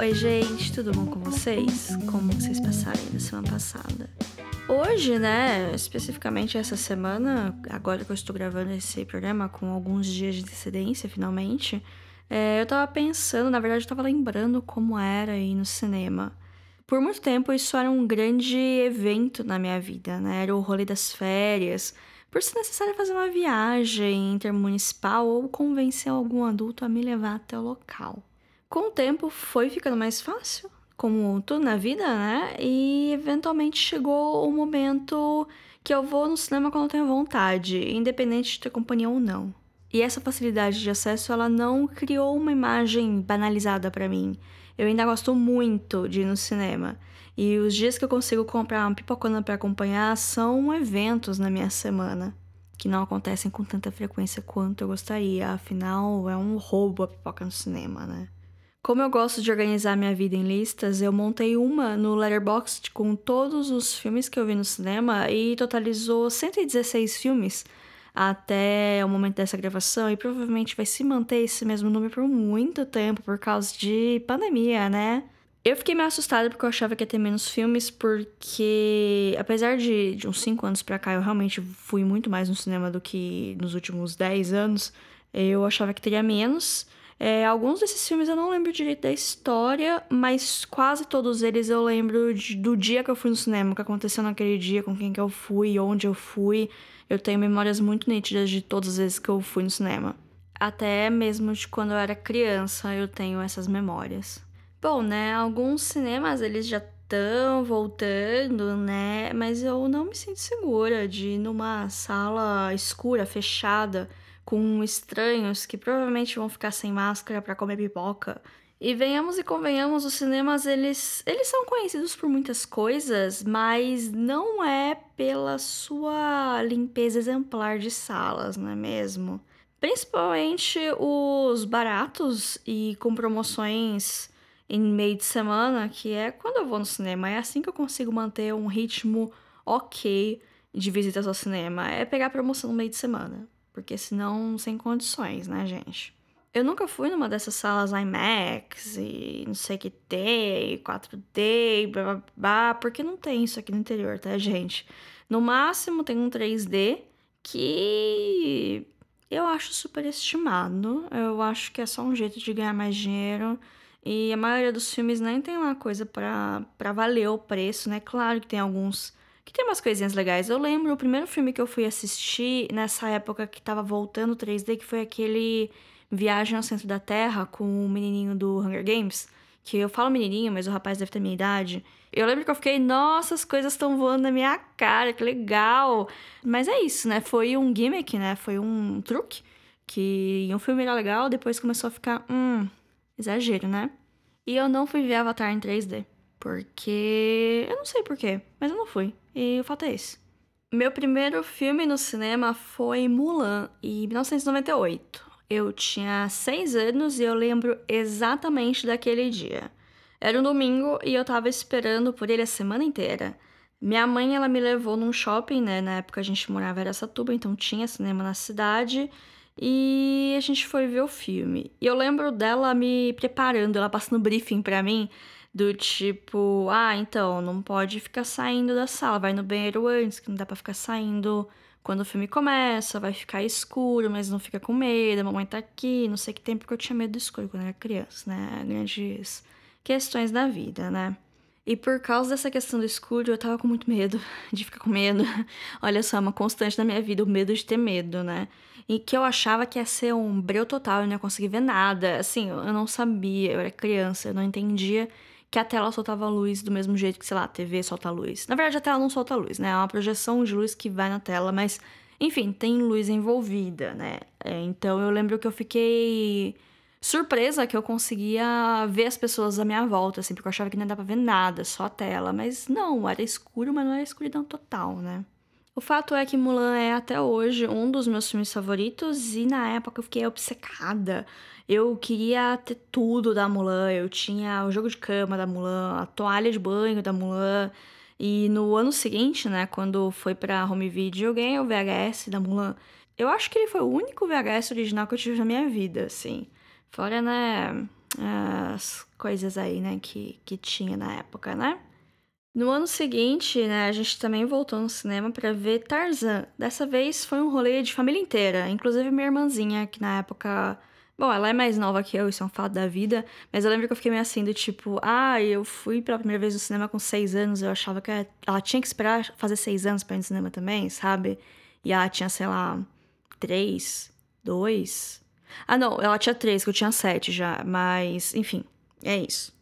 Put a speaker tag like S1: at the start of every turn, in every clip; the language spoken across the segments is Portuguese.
S1: Oi, gente, tudo bom com vocês? Como vocês passaram da semana passada? Hoje, né, especificamente essa semana, agora que eu estou gravando esse programa com alguns dias de antecedência, finalmente, é, eu tava pensando, na verdade, eu tava lembrando como era ir no cinema. Por muito tempo, isso era um grande evento na minha vida, né? Era o rolê das férias, por ser necessário fazer uma viagem intermunicipal ou convencer algum adulto a me levar até o local. Com o tempo foi ficando mais fácil, como tudo na vida, né? E eventualmente chegou o momento que eu vou no cinema quando eu tenho vontade, independente de ter companhia ou não. E essa facilidade de acesso, ela não criou uma imagem banalizada para mim. Eu ainda gosto muito de ir no cinema. E os dias que eu consigo comprar uma pipocona para acompanhar são eventos na minha semana, que não acontecem com tanta frequência quanto eu gostaria. Afinal, é um roubo a pipoca no cinema, né? Como eu gosto de organizar minha vida em listas, eu montei uma no Letterboxd com todos os filmes que eu vi no cinema e totalizou 116 filmes até o momento dessa gravação e provavelmente vai se manter esse mesmo número por muito tempo por causa de pandemia, né? Eu fiquei meio assustada porque eu achava que ia ter menos filmes, porque apesar de, de uns 5 anos pra cá eu realmente fui muito mais no cinema do que nos últimos 10 anos, eu achava que teria menos. É, alguns desses filmes eu não lembro direito da história, mas quase todos eles eu lembro de, do dia que eu fui no cinema, o que aconteceu naquele dia, com quem que eu fui, onde eu fui. Eu tenho memórias muito nítidas de todas as vezes que eu fui no cinema. Até mesmo de quando eu era criança, eu tenho essas memórias. Bom, né, alguns cinemas eles já estão voltando, né? Mas eu não me sinto segura de ir numa sala escura, fechada, com estranhos que provavelmente vão ficar sem máscara para comer pipoca. E venhamos e convenhamos, os cinemas eles, eles são conhecidos por muitas coisas, mas não é pela sua limpeza exemplar de salas, não é mesmo? Principalmente os baratos e com promoções em meio de semana, que é quando eu vou no cinema. É assim que eu consigo manter um ritmo ok de visitas ao cinema. É pegar promoção no meio de semana porque senão sem condições, né, gente? Eu nunca fui numa dessas salas IMAX e não sei que tem, 4D, blá blá blá, porque não tem isso aqui no interior, tá, gente? No máximo tem um 3D que eu acho superestimado. Eu acho que é só um jeito de ganhar mais dinheiro. E a maioria dos filmes nem tem lá coisa para valer o preço, né? Claro que tem alguns que tem umas coisinhas legais. Eu lembro o primeiro filme que eu fui assistir nessa época que tava voltando 3D, que foi aquele Viagem ao Centro da Terra com o menininho do Hunger Games. Que eu falo menininho, mas o rapaz deve ter minha idade. Eu lembro que eu fiquei, nossa, as coisas estão voando na minha cara, que legal. Mas é isso, né? Foi um gimmick, né? Foi um truque. Que um filme era legal, depois começou a ficar, hum, exagero, né? E eu não fui ver Avatar em 3D. Porque. Eu não sei porquê, mas eu não fui. E o fato é esse. Meu primeiro filme no cinema foi Mulan, em 1998. Eu tinha seis anos e eu lembro exatamente daquele dia. Era um domingo e eu tava esperando por ele a semana inteira. Minha mãe, ela me levou num shopping, né? Na época a gente morava em Aracatuba, então tinha cinema na cidade. E a gente foi ver o filme. E eu lembro dela me preparando, ela passando briefing para mim do tipo, ah, então, não pode ficar saindo da sala, vai no banheiro antes, que não dá pra ficar saindo quando o filme começa, vai ficar escuro, mas não fica com medo, a mamãe tá aqui, não sei que tempo que eu tinha medo do escuro quando eu era criança, né? Grandes questões da vida, né? E por causa dessa questão do escuro, eu tava com muito medo de ficar com medo. Olha só, uma constante na minha vida, o medo de ter medo, né? E que eu achava que ia ser um breu total, eu não ia conseguir ver nada. Assim, eu não sabia, eu era criança, eu não entendia que a tela soltava luz do mesmo jeito que, sei lá, a TV solta luz. Na verdade, a tela não solta luz, né? É uma projeção de luz que vai na tela, mas, enfim, tem luz envolvida, né? É, então eu lembro que eu fiquei surpresa que eu conseguia ver as pessoas à minha volta, assim, porque eu achava que não dava pra ver nada, só a tela. Mas não, era escuro, mas não era escuridão total, né? O fato é que Mulan é até hoje um dos meus filmes favoritos e na época eu fiquei obcecada. Eu queria ter tudo da Mulan. Eu tinha o jogo de cama da Mulan, a toalha de banho da Mulan. E no ano seguinte, né, quando foi pra home video, eu ganhei o VHS da Mulan. Eu acho que ele foi o único VHS original que eu tive na minha vida, assim. Fora, né, as coisas aí, né, que, que tinha na época, né? No ano seguinte, né, a gente também voltou no cinema para ver Tarzan. Dessa vez foi um rolê de família inteira, inclusive minha irmãzinha, que na época. Bom, ela é mais nova que eu, isso é um fato da vida, mas eu lembro que eu fiquei meio assim, do tipo, ah, eu fui pela primeira vez no cinema com seis anos, eu achava que ela tinha que esperar fazer seis anos pra ir no cinema também, sabe? E ela tinha, sei lá, três, dois. Ah, não, ela tinha três, que eu tinha sete já, mas, enfim, é isso.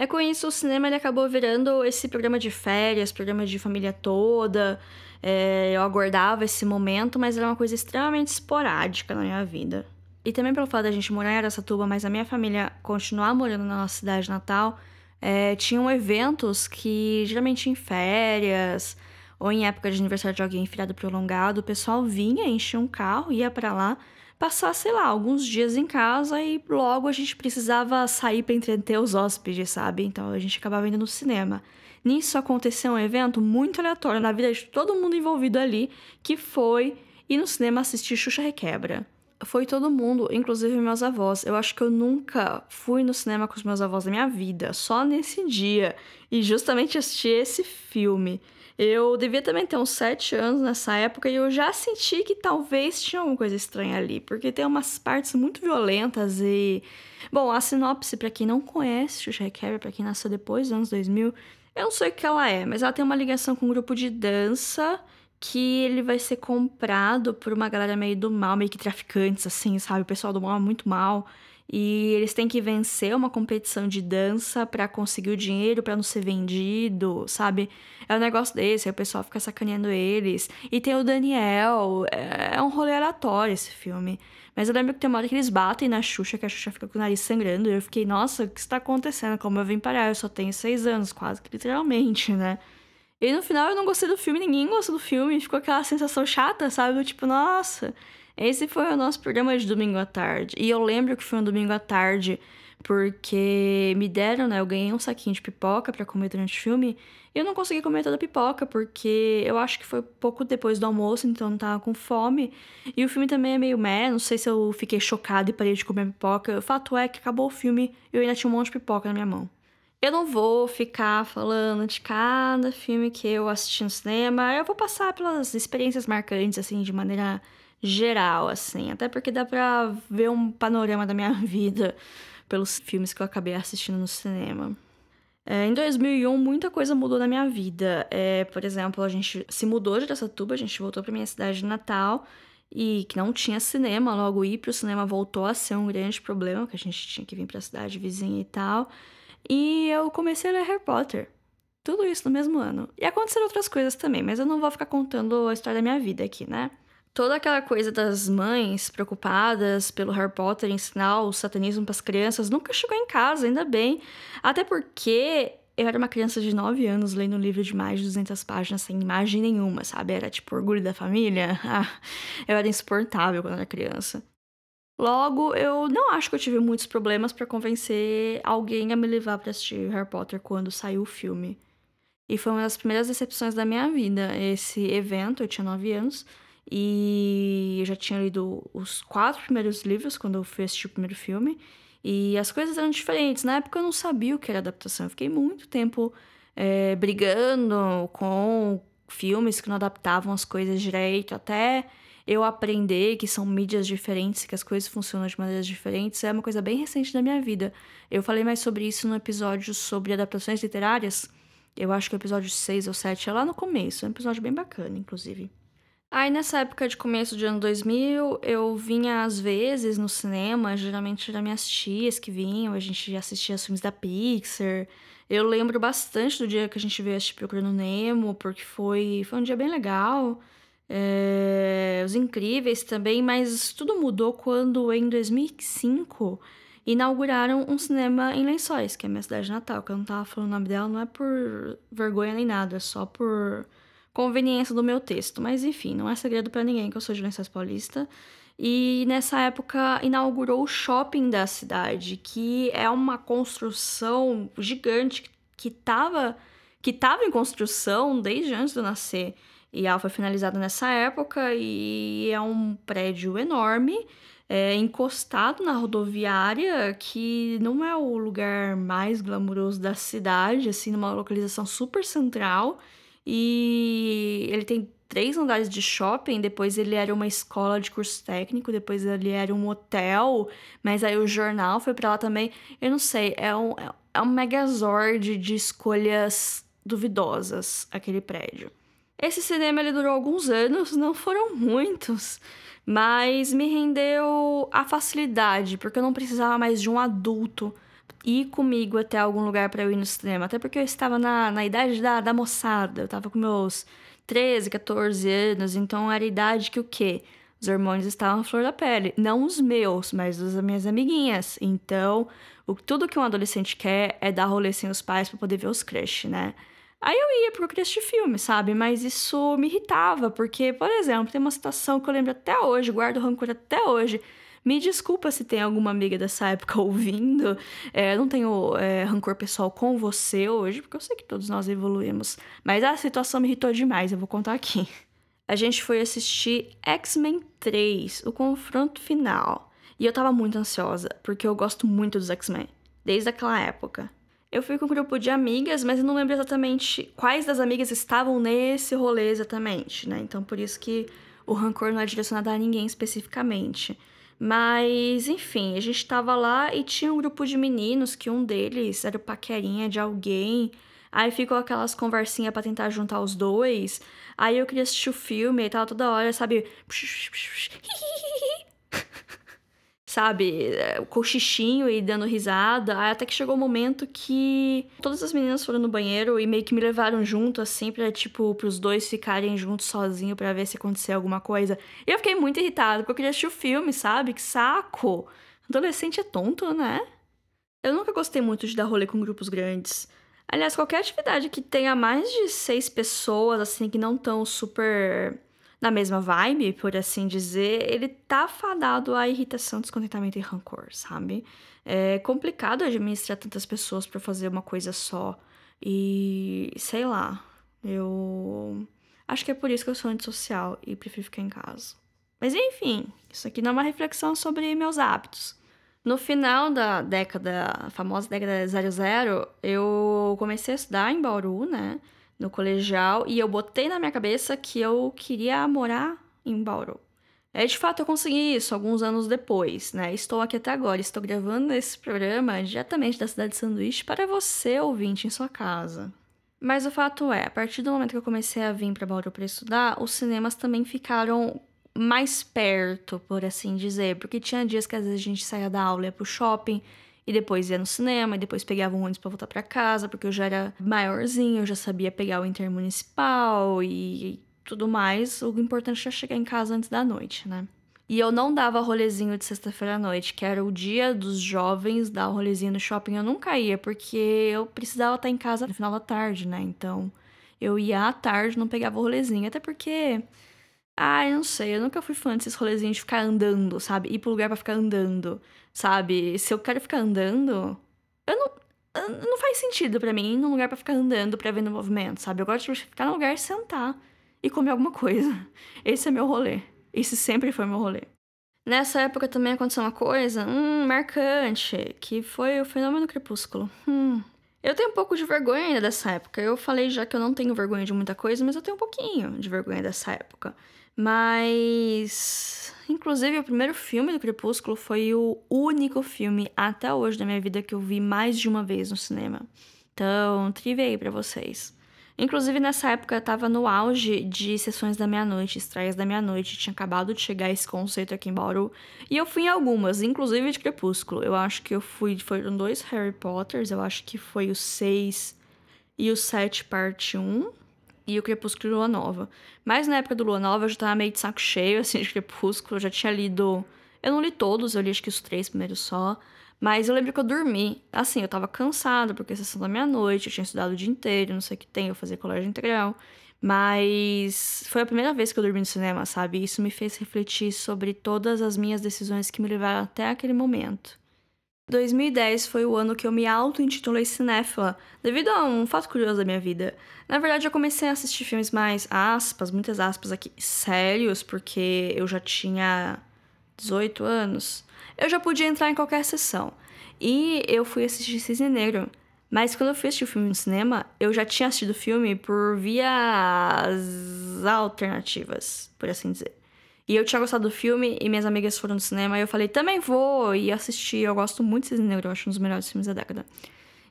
S1: É com isso o cinema ele acabou virando esse programa de férias, programa de família toda. É, eu aguardava esse momento, mas era uma coisa extremamente esporádica na minha vida. E também pelo fato da gente morar em Aracatuba, mas a minha família continuar morando na nossa cidade natal, é, tinham eventos que geralmente em férias ou em época de aniversário de alguém feriado prolongado, o pessoal vinha, enchia um carro, ia para lá passar, sei lá, alguns dias em casa e logo a gente precisava sair para entreter os hóspedes, sabe? Então a gente acabava indo no cinema. Nisso aconteceu um evento muito aleatório na vida de todo mundo envolvido ali, que foi ir no cinema assistir Xuxa Requebra. Foi todo mundo, inclusive meus avós. Eu acho que eu nunca fui no cinema com os meus avós na minha vida, só nesse dia. E justamente assisti esse filme. Eu devia também ter uns sete anos nessa época e eu já senti que talvez tinha alguma coisa estranha ali, porque tem umas partes muito violentas e. Bom, a sinopse, para quem não conhece Xuxa Requebra, pra quem nasceu depois dos anos 2000, eu não sei o que ela é, mas ela tem uma ligação com um grupo de dança que ele vai ser comprado por uma galera meio do mal, meio que traficantes, assim, sabe? O pessoal do mal é muito mal. E eles têm que vencer uma competição de dança para conseguir o dinheiro para não ser vendido, sabe? É um negócio desse, aí o pessoal fica sacaneando eles. E tem o Daniel, é, é um rolê aleatório esse filme. Mas eu lembro que tem uma hora que eles batem na Xuxa, que a Xuxa fica com o nariz sangrando. E eu fiquei, nossa, o que está acontecendo? Como eu vim parar? Eu só tenho seis anos, quase que literalmente, né? E no final eu não gostei do filme, ninguém gostou do filme. Ficou aquela sensação chata, sabe? Tipo, nossa, esse foi o nosso programa de domingo à tarde. E eu lembro que foi um domingo à tarde porque me deram, né? Eu ganhei um saquinho de pipoca para comer durante o filme. E eu não consegui comer toda a pipoca, porque eu acho que foi pouco depois do almoço, então eu não tava com fome. E o filme também é meio meh, não sei se eu fiquei chocada e parei de comer pipoca. O fato é que acabou o filme e eu ainda tinha um monte de pipoca na minha mão. Eu não vou ficar falando de cada filme que eu assisti no cinema. Eu vou passar pelas experiências marcantes, assim, de maneira geral, assim. Até porque dá pra ver um panorama da minha vida pelos filmes que eu acabei assistindo no cinema. É, em 2001, muita coisa mudou na minha vida. É, por exemplo, a gente se mudou de Aracatuba, a gente voltou para minha cidade de Natal e que não tinha cinema, logo ir para o cinema voltou a ser um grande problema, que a gente tinha que vir para a cidade vizinha e tal. E eu comecei a ler Harry Potter. Tudo isso no mesmo ano. E aconteceram outras coisas também, mas eu não vou ficar contando a história da minha vida aqui, né? Toda aquela coisa das mães preocupadas pelo Harry Potter ensinar o satanismo para as crianças nunca chegou em casa, ainda bem. Até porque eu era uma criança de 9 anos lendo um livro de mais de 200 páginas sem imagem nenhuma, sabe? Era tipo orgulho da família. Eu era insuportável quando era criança. Logo, eu não acho que eu tive muitos problemas para convencer alguém a me levar para assistir Harry Potter quando saiu o filme. E foi uma das primeiras decepções da minha vida. Esse evento, eu tinha 9 anos, e eu já tinha lido os quatro primeiros livros quando eu fui assistir o primeiro filme. E as coisas eram diferentes. Na época eu não sabia o que era adaptação. Eu fiquei muito tempo é, brigando com filmes que não adaptavam as coisas direito, até eu aprender que são mídias diferentes, que as coisas funcionam de maneiras diferentes, é uma coisa bem recente da minha vida. Eu falei mais sobre isso no episódio sobre adaptações literárias. Eu acho que o episódio 6 ou 7 é lá no começo, é um episódio bem bacana, inclusive. Aí nessa época de começo de ano 2000, eu vinha às vezes no cinema, geralmente eram minhas tias que vinham, a gente assistia os filmes da Pixar. Eu lembro bastante do dia que a gente veio assistir Procurando Nemo, porque foi, foi um dia bem legal. É, os Incríveis também, mas tudo mudou quando em 2005 inauguraram um cinema em Lençóis, que é a minha cidade natal, que eu não tava falando o nome dela, não é por vergonha nem nada, é só por conveniência do meu texto. Mas enfim, não é segredo para ninguém que eu sou de Lençóis Paulista. E nessa época inaugurou o shopping da cidade, que é uma construção gigante que estava que tava em construção desde antes de eu nascer. E ela foi finalizada nessa época e é um prédio enorme é, encostado na rodoviária, que não é o lugar mais glamouroso da cidade, assim, numa localização super central. E ele tem três andares de shopping, depois ele era uma escola de curso técnico, depois ele era um hotel, mas aí o jornal foi para lá também. Eu não sei, é um, é um megazord de escolhas duvidosas aquele prédio. Esse cinema ele durou alguns anos, não foram muitos, mas me rendeu a facilidade, porque eu não precisava mais de um adulto ir comigo até algum lugar para eu ir no cinema. Até porque eu estava na, na idade da, da moçada, eu estava com meus 13, 14 anos, então era a idade que o quê? Os hormônios estavam à flor da pele. Não os meus, mas os das minhas amiguinhas. Então, o, tudo que um adolescente quer é dar rolê sem os pais para poder ver os crush, né? Aí eu ia pro crush de filme, sabe? Mas isso me irritava, porque, por exemplo, tem uma situação que eu lembro até hoje, guardo rancor até hoje. Me desculpa se tem alguma amiga dessa época ouvindo. É, não tenho é, rancor pessoal com você hoje, porque eu sei que todos nós evoluímos. Mas a situação me irritou demais, eu vou contar aqui. A gente foi assistir X-Men 3, o confronto final. E eu tava muito ansiosa, porque eu gosto muito dos X-Men, desde aquela época. Eu fui com um grupo de amigas, mas eu não lembro exatamente quais das amigas estavam nesse rolê exatamente, né? Então por isso que o rancor não é direcionado a ninguém especificamente. Mas, enfim, a gente tava lá e tinha um grupo de meninos que um deles era o paquerinha de alguém. Aí ficou aquelas conversinhas para tentar juntar os dois. Aí eu queria assistir o filme e tava toda hora, sabe? sabe, é, cochichinho e dando risada. Até que chegou o um momento que todas as meninas foram no banheiro e meio que me levaram junto, assim, pra, tipo, pros dois ficarem juntos sozinhos para ver se acontecia alguma coisa. E eu fiquei muito irritada, porque eu queria assistir o filme, sabe? Que saco! Adolescente é tonto, né? Eu nunca gostei muito de dar rolê com grupos grandes. Aliás, qualquer atividade que tenha mais de seis pessoas, assim, que não estão super na mesma vibe, por assim dizer, ele tá fadado à irritação, descontentamento e rancor, sabe? É complicado administrar tantas pessoas para fazer uma coisa só. E sei lá, eu acho que é por isso que eu sou antissocial e prefiro ficar em casa. Mas enfim, isso aqui não é uma reflexão sobre meus hábitos. No final da década, a famosa década 00, eu comecei a estudar em Bauru, né? No colegial e eu botei na minha cabeça que eu queria morar em Bauru. É, de fato, eu consegui isso alguns anos depois, né? Estou aqui até agora, estou gravando esse programa diretamente da cidade de Sanduíche para você, ouvinte, em sua casa. Mas o fato é, a partir do momento que eu comecei a vir para Bauru para estudar, os cinemas também ficaram mais perto, por assim dizer, porque tinha dias que às vezes a gente saía da aula e ia pro shopping, e depois ia no cinema, e depois pegava um ônibus para voltar para casa, porque eu já era maiorzinho, eu já sabia pegar o intermunicipal e tudo mais. O importante era chegar em casa antes da noite, né? E eu não dava rolezinho de sexta-feira à noite, que era o dia dos jovens dar rolezinho no shopping. Eu nunca ia, porque eu precisava estar em casa no final da tarde, né? Então eu ia à tarde, não pegava o rolezinho. Até porque. Ah, eu não sei, eu nunca fui fã desses rolezinhos de ficar andando, sabe? Ir pro lugar para ficar andando sabe? Se eu quero ficar andando, eu não. Não faz sentido para mim ir num lugar para ficar andando, pra ver no movimento, sabe? Eu gosto de ficar no lugar sentar e comer alguma coisa. Esse é meu rolê. Esse sempre foi meu rolê. Nessa época também aconteceu uma coisa, hum, marcante, que foi o fenômeno crepúsculo. Hum. Eu tenho um pouco de vergonha ainda dessa época. Eu falei já que eu não tenho vergonha de muita coisa, mas eu tenho um pouquinho de vergonha dessa época. Mas. Inclusive, o primeiro filme do Crepúsculo foi o único filme até hoje da minha vida que eu vi mais de uma vez no cinema. Então, trivia aí pra vocês. Inclusive, nessa época, eu tava no auge de sessões da meia-noite, estreias da meia-noite. Tinha acabado de chegar esse conceito aqui em Bauru. E eu fui em algumas, inclusive de Crepúsculo. Eu acho que eu fui. Foram dois Harry Potters, eu acho que foi o 6 e o 7, parte 1 e o Crepúsculo Lua Nova. Mas na época do Lua Nova eu já tava meio de saco cheio, assim, de Crepúsculo. Eu já tinha lido. Eu não li todos, eu li acho que os três primeiros só. Mas eu lembro que eu dormi. Assim, eu tava cansada, porque a sessão da meia-noite, eu tinha estudado o dia inteiro, não sei o que tem, eu fazia colégio integral. Mas foi a primeira vez que eu dormi no cinema, sabe? Isso me fez refletir sobre todas as minhas decisões que me levaram até aquele momento. 2010 foi o ano que eu me auto-intitulei cinéfila, devido a um fato curioso da minha vida. Na verdade, eu comecei a assistir filmes mais aspas, muitas aspas aqui, sérios, porque eu já tinha 18 anos, eu já podia entrar em qualquer sessão. E eu fui assistir Cisne Negro. Mas quando eu fui assistir o filme no cinema, eu já tinha assistido o filme por vias alternativas, por assim dizer. E eu tinha gostado do filme e minhas amigas foram no cinema e eu falei, também vou e assisti. Eu gosto muito de Cisne Negro, eu acho um dos melhores filmes da década.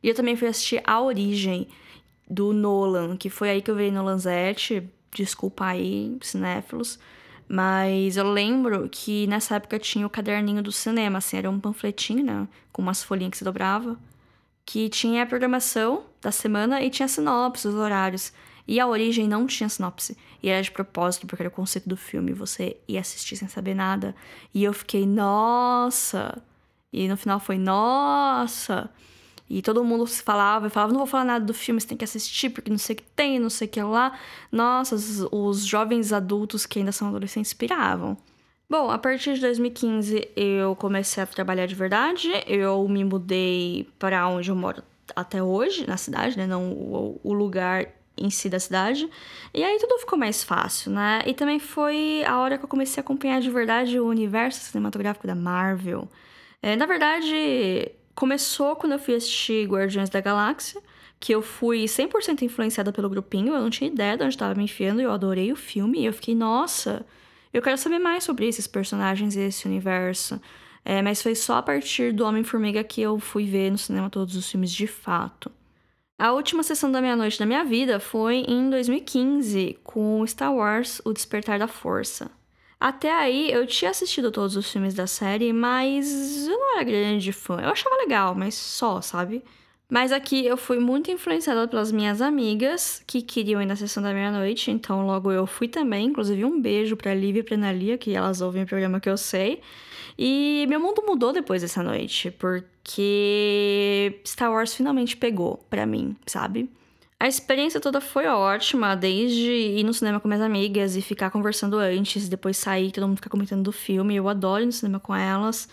S1: E eu também fui assistir A Origem, do Nolan, que foi aí que eu vi Nolanzete. Desculpa aí, cinéfilos. Mas eu lembro que nessa época tinha o caderninho do cinema, assim, era um panfletinho, né? Com umas folhinhas que se dobrava. Que tinha a programação da semana e tinha sinopse, os horários. E a origem não tinha sinopse. E era de propósito, porque era o conceito do filme. Você ia assistir sem saber nada. E eu fiquei, nossa! E no final foi, nossa! E todo mundo falava e falava: não vou falar nada do filme, você tem que assistir, porque não sei o que tem, não sei o que lá. Nossa, os, os jovens adultos que ainda são adolescentes piravam. Bom, a partir de 2015 eu comecei a trabalhar de verdade. Eu me mudei para onde eu moro até hoje, na cidade, né? Não o, o lugar em si da cidade. E aí tudo ficou mais fácil, né? E também foi a hora que eu comecei a acompanhar de verdade o universo cinematográfico da Marvel. É, na verdade, Começou quando eu fui assistir Guardiões da Galáxia, que eu fui 100% influenciada pelo grupinho, eu não tinha ideia de onde estava me enfiando, eu adorei o filme e eu fiquei, nossa, eu quero saber mais sobre esses personagens e esse universo. É, mas foi só a partir do Homem-Formiga que eu fui ver no cinema todos os filmes de fato. A última sessão da meia-noite da minha vida foi em 2015, com Star Wars O Despertar da Força. Até aí eu tinha assistido todos os filmes da série, mas eu não era grande fã. Eu achava legal, mas só, sabe? Mas aqui eu fui muito influenciada pelas minhas amigas que queriam ir na sessão da meia-noite, então logo eu fui também. Inclusive, um beijo pra Lívia e pra Analia, que elas ouvem o programa que eu sei. E meu mundo mudou depois dessa noite, porque Star Wars finalmente pegou pra mim, sabe? A experiência toda foi ótima, desde ir no cinema com minhas amigas e ficar conversando antes, depois sair, todo mundo ficar comentando do filme. Eu adoro ir no cinema com elas.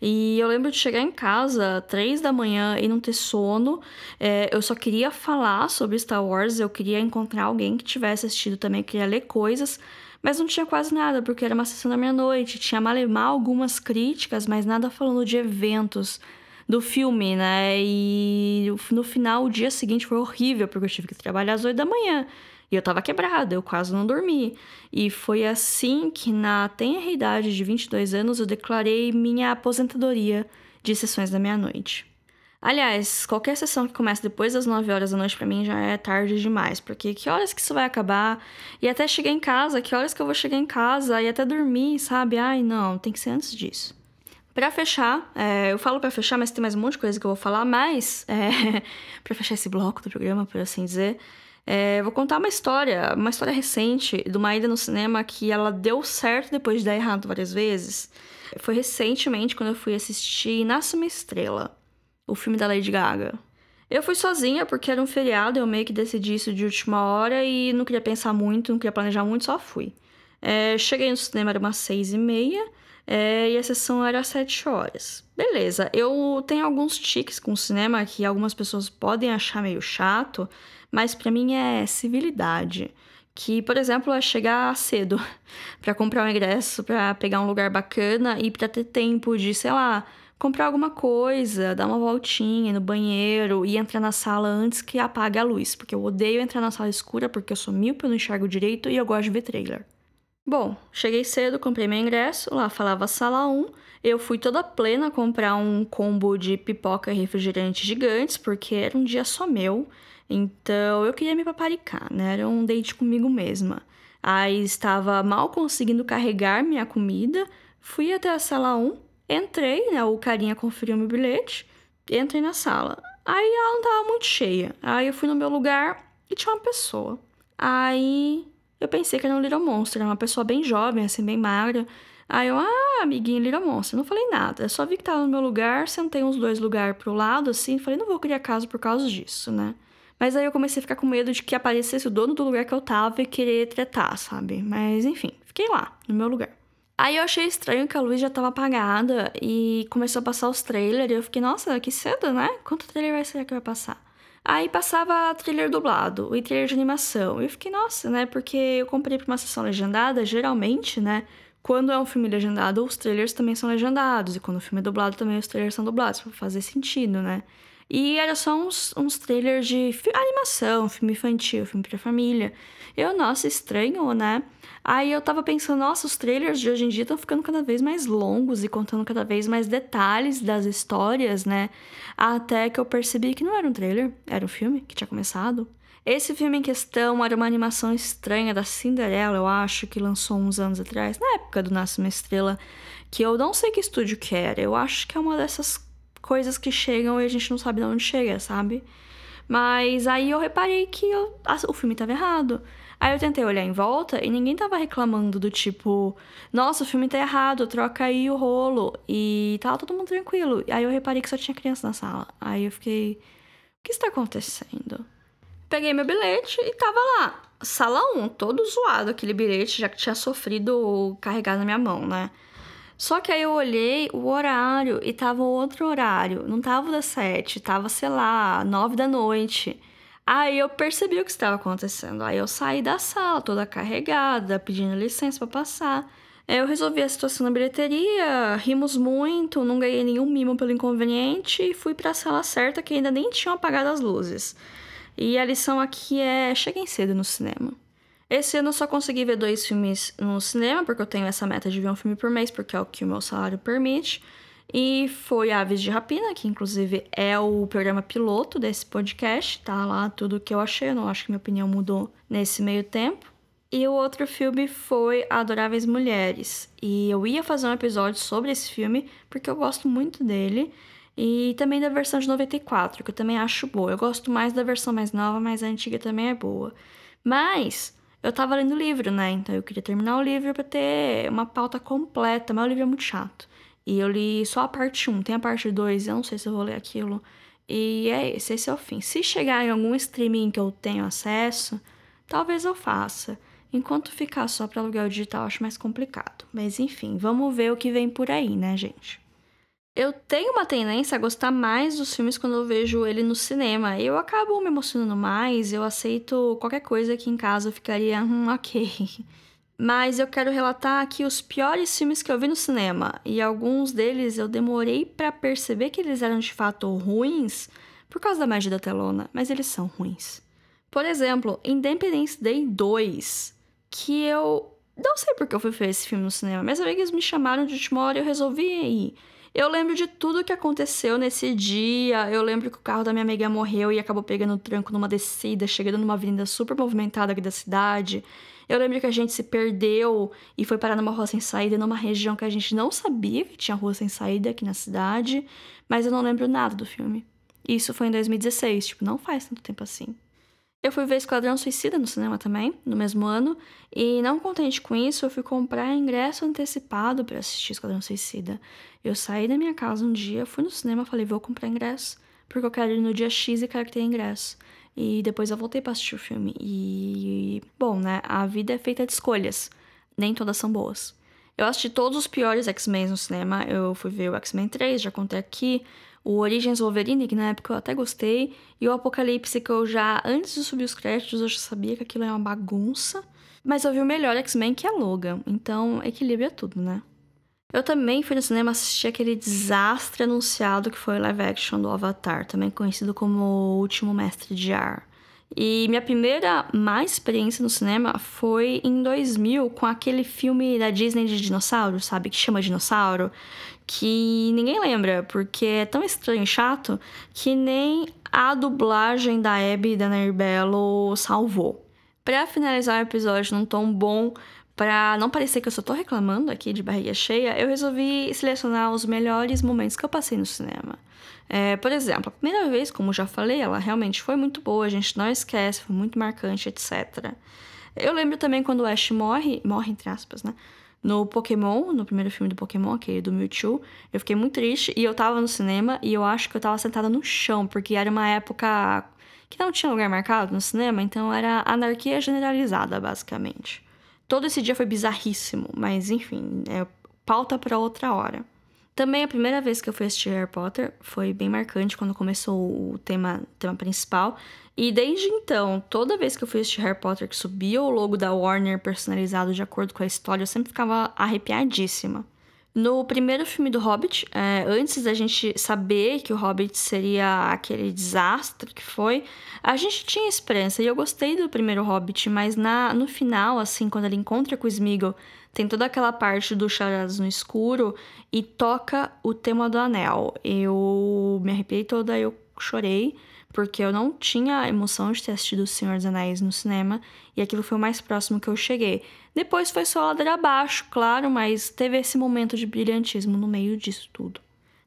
S1: E eu lembro de chegar em casa três da manhã e não ter sono. É, eu só queria falar sobre Star Wars, eu queria encontrar alguém que tivesse assistido também, queria ler coisas. Mas não tinha quase nada, porque era uma sessão da meia-noite. Tinha malemar algumas críticas, mas nada falando de eventos do filme, né? E no final, o dia seguinte foi horrível, porque eu tive que trabalhar às 8 da manhã. E eu tava quebrada, eu quase não dormi. E foi assim que, na tenra idade de 22 anos, eu declarei minha aposentadoria de sessões da meia-noite. Aliás, qualquer sessão que começa depois das 9 horas da noite para mim já é tarde demais, porque que horas que isso vai acabar? E até chegar em casa, que horas que eu vou chegar em casa? E até dormir, sabe? Ai, não, tem que ser antes disso. Para fechar, é, eu falo para fechar, mas tem mais um monte de coisa que eu vou falar, mas é, para fechar esse bloco do programa, por assim dizer, é, vou contar uma história, uma história recente de uma ida no cinema que ela deu certo depois de dar errado várias vezes. Foi recentemente quando eu fui assistir Nasce uma Estrela, o filme da Lady Gaga. Eu fui sozinha porque era um feriado, eu meio que decidi isso de última hora e não queria pensar muito, não queria planejar muito, só fui. É, cheguei no cinema, era umas seis e meia. É, e a sessão era às 7 horas. Beleza, eu tenho alguns tiques com o cinema que algumas pessoas podem achar meio chato, mas para mim é civilidade. Que, por exemplo, é chegar cedo para comprar um ingresso, para pegar um lugar bacana e para ter tempo de, sei lá, comprar alguma coisa, dar uma voltinha no banheiro e entrar na sala antes que apague a luz, porque eu odeio entrar na sala escura porque eu sou míope, eu não enxergo direito e eu gosto de ver trailer. Bom, cheguei cedo, comprei meu ingresso, lá falava sala 1. Eu fui toda plena comprar um combo de pipoca e refrigerante gigantes, porque era um dia só meu. Então eu queria me paparicar, né? Era um date comigo mesma. Aí estava mal conseguindo carregar minha comida, fui até a sala 1, entrei, né? O carinha conferiu meu bilhete, entrei na sala. Aí ela não tava muito cheia. Aí eu fui no meu lugar e tinha uma pessoa. Aí eu pensei que era um Little Monster, era uma pessoa bem jovem, assim, bem magra. Aí eu, ah, amiguinho Little Monster, não falei nada. Só vi que tava no meu lugar, sentei uns dois lugares pro lado, assim, falei, não vou criar caso por causa disso, né? Mas aí eu comecei a ficar com medo de que aparecesse o dono do lugar que eu tava e querer tretar, sabe? Mas enfim, fiquei lá, no meu lugar. Aí eu achei estranho que a luz já tava apagada e começou a passar os trailers e eu fiquei, nossa, que cedo, né? Quanto trailer vai ser que vai passar? Aí passava trailer dublado e trailer de animação. E eu fiquei, nossa, né? Porque eu comprei pra uma sessão legendada, geralmente, né? quando é um filme legendado, os trailers também são legendados. E quando o filme é dublado, também os trailers são dublados, pra fazer sentido, né? E era só uns, uns trailers de animação, filme infantil, filme pra família. Eu, nossa, estranho, né? Aí eu tava pensando, nossa, os trailers de hoje em dia estão ficando cada vez mais longos e contando cada vez mais detalhes das histórias, né? Até que eu percebi que não era um trailer, era um filme que tinha começado. Esse filme em questão era uma animação estranha da Cinderela, eu acho, que lançou uns anos atrás, na época do Nasce uma Estrela, que eu não sei que estúdio que era. Eu acho que é uma dessas coisas que chegam e a gente não sabe de onde chega, sabe? Mas aí eu reparei que eu, o filme tava errado. Aí eu tentei olhar em volta e ninguém tava reclamando do tipo, nossa, o filme tá errado, troca aí o rolo. E tava todo mundo tranquilo. Aí eu reparei que só tinha criança na sala. Aí eu fiquei, o que está acontecendo? Peguei meu bilhete e tava lá, sala 1, todo zoado aquele bilhete, já que tinha sofrido carregar na minha mão, né? Só que aí eu olhei o horário e tava outro horário. Não tava das sete, tava, sei lá, nove da noite. Aí eu percebi o que estava acontecendo. Aí eu saí da sala, toda carregada, pedindo licença para passar. Aí eu resolvi a situação na bilheteria, rimos muito, não ganhei nenhum mimo pelo inconveniente e fui para a sala certa que ainda nem tinham apagado as luzes. E a lição aqui é: cheguem cedo no cinema. Esse ano eu só consegui ver dois filmes no cinema, porque eu tenho essa meta de ver um filme por mês, porque é o que o meu salário permite. E foi Aves de Rapina, que inclusive é o programa piloto desse podcast. Tá lá tudo o que eu achei, eu não acho que minha opinião mudou nesse meio tempo. E o outro filme foi Adoráveis Mulheres. E eu ia fazer um episódio sobre esse filme, porque eu gosto muito dele. E também da versão de 94, que eu também acho boa. Eu gosto mais da versão mais nova, mas a antiga também é boa. Mas eu tava lendo o livro, né? Então eu queria terminar o livro para ter uma pauta completa, mas o livro é muito chato. E eu li só a parte 1, tem a parte 2, eu não sei se eu vou ler aquilo. E é esse, esse é o fim. Se chegar em algum streaming que eu tenho acesso, talvez eu faça. Enquanto ficar só para aluguel digital, acho mais complicado. Mas enfim, vamos ver o que vem por aí, né, gente? Eu tenho uma tendência a gostar mais dos filmes quando eu vejo ele no cinema. Eu acabo me emocionando mais, eu aceito qualquer coisa que em casa eu ficaria, hum, ok. Mas eu quero relatar aqui os piores filmes que eu vi no cinema. E alguns deles eu demorei para perceber que eles eram de fato ruins por causa da magia da telona, mas eles são ruins. Por exemplo, Independence Day 2, que eu não sei porque eu fui ver esse filme no cinema. Minhas amigas me chamaram de última hora e eu resolvi ir. Eu lembro de tudo que aconteceu nesse dia. Eu lembro que o carro da minha amiga morreu e acabou pegando tranco numa descida, chegando numa avenida super movimentada aqui da cidade. Eu lembro que a gente se perdeu e foi parar numa rua sem saída, numa região que a gente não sabia que tinha rua sem saída aqui na cidade, mas eu não lembro nada do filme. Isso foi em 2016, tipo, não faz tanto tempo assim. Eu fui ver Esquadrão Suicida no cinema também, no mesmo ano, e não contente com isso, eu fui comprar ingresso antecipado para assistir Esquadrão Suicida. Eu saí da minha casa um dia, fui no cinema, falei, vou comprar ingresso, porque eu quero ir no dia X e quero que tenha ingresso. E depois eu voltei para assistir o filme. E, bom, né, a vida é feita de escolhas, nem todas são boas. Eu assisti todos os piores X-Men no cinema. Eu fui ver o X-Men 3, já contei aqui o Origins Wolverine, que na época eu até gostei, e o Apocalipse, que eu já, antes de subir os créditos, eu já sabia que aquilo é uma bagunça. Mas eu vi o melhor X-Men, que é Logan. Então, equilíbrio é tudo, né? Eu também fui no cinema assistir aquele desastre anunciado que foi o live action do Avatar, também conhecido como O Último Mestre de Ar. E minha primeira má experiência no cinema foi em 2000 com aquele filme da Disney de dinossauro, sabe? Que chama Dinossauro. Que ninguém lembra, porque é tão estranho e chato que nem a dublagem da Abby e da Nerbello salvou. Para finalizar o episódio num tom bom, para não parecer que eu só tô reclamando aqui de barriga cheia, eu resolvi selecionar os melhores momentos que eu passei no cinema. É, por exemplo, a primeira vez, como já falei, ela realmente foi muito boa, a gente não esquece, foi muito marcante, etc. Eu lembro também quando o Ash morre, morre entre aspas, né? No Pokémon, no primeiro filme do Pokémon, aquele do Mewtwo, eu fiquei muito triste e eu tava no cinema e eu acho que eu tava sentada no chão, porque era uma época que não tinha lugar marcado no cinema, então era anarquia generalizada, basicamente. Todo esse dia foi bizarríssimo, mas enfim, é pauta para outra hora. Também a primeira vez que eu fui assistir Harry Potter foi bem marcante quando começou o tema, tema principal. E desde então, toda vez que eu fui assistir Harry Potter que subia o logo da Warner personalizado de acordo com a história, eu sempre ficava arrepiadíssima. No primeiro filme do Hobbit, é, antes da gente saber que o Hobbit seria aquele desastre que foi, a gente tinha esperança. E eu gostei do primeiro Hobbit, mas na, no final, assim, quando ele encontra com o Smeagol, tem toda aquela parte do Charadas no escuro e toca o tema do anel. Eu me arrepiei toda, eu chorei porque eu não tinha a emoção de ter assistido O Senhor dos Anéis no cinema e aquilo foi o mais próximo que eu cheguei. Depois foi só ladeira abaixo, claro, mas teve esse momento de brilhantismo no meio disso tudo.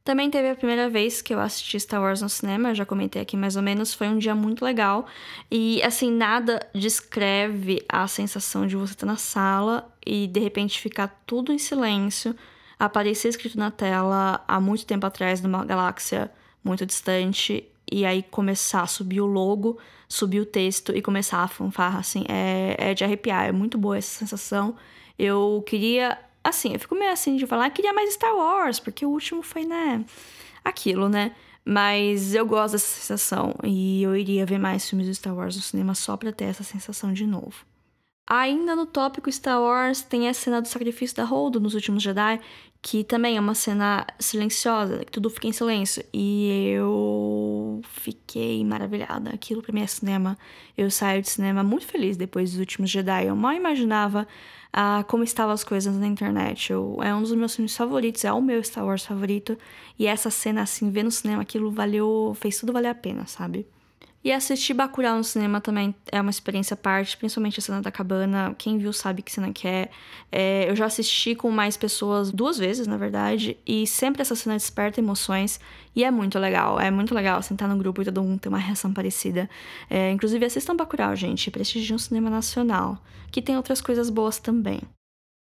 S1: Também teve a primeira vez que eu assisti Star Wars no cinema, já comentei aqui mais ou menos, foi um dia muito legal. E assim, nada descreve a sensação de você estar na sala e de repente ficar tudo em silêncio, aparecer escrito na tela há muito tempo atrás numa galáxia muito distante e aí começar a subir o logo, subir o texto e começar a fanfarra, assim, é, é de arrepiar, é muito boa essa sensação. Eu queria, assim, eu fico meio assim de falar, queria mais Star Wars, porque o último foi, né, aquilo, né? Mas eu gosto dessa sensação e eu iria ver mais filmes de Star Wars no cinema só pra ter essa sensação de novo. Ainda no tópico Star Wars, tem a cena do sacrifício da Holdo nos últimos Jedi, que também é uma cena silenciosa, que tudo fica em silêncio. E eu fiquei maravilhada. Aquilo pra mim é cinema. Eu saio de cinema muito feliz depois dos últimos Jedi. Eu mal imaginava ah, como estavam as coisas na internet. Eu, é um dos meus filmes favoritos, é o meu Star Wars favorito. E essa cena, assim, ver no cinema, aquilo valeu. fez tudo valer a pena, sabe? E assistir Bacurau no cinema também é uma experiência à parte, principalmente a cena da cabana. Quem viu sabe que cena que é. é. Eu já assisti com mais pessoas duas vezes, na verdade, e sempre essa cena desperta emoções e é muito legal. É muito legal sentar no grupo e todo mundo ter uma reação parecida. É, inclusive, assistam Bacurau, gente. Prestigiam um cinema nacional, que tem outras coisas boas também.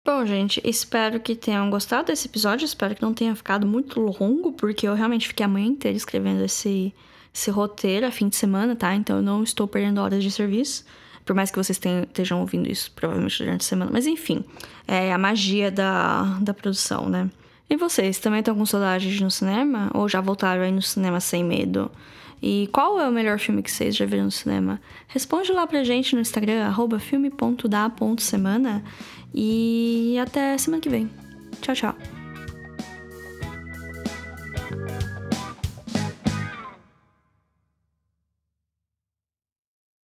S1: Bom, gente, espero que tenham gostado desse episódio. Espero que não tenha ficado muito longo, porque eu realmente fiquei a manhã inteira escrevendo esse serroteira é fim de semana, tá? Então eu não estou perdendo horas de serviço. Por mais que vocês tenham, estejam ouvindo isso provavelmente durante a semana. Mas enfim, é a magia da, da produção, né? E vocês, também estão com saudade de ir no cinema? Ou já voltaram aí no cinema sem medo? E qual é o melhor filme que vocês já viram no cinema? Responde lá pra gente no Instagram, filme.da.semana. E até semana que vem. Tchau, tchau.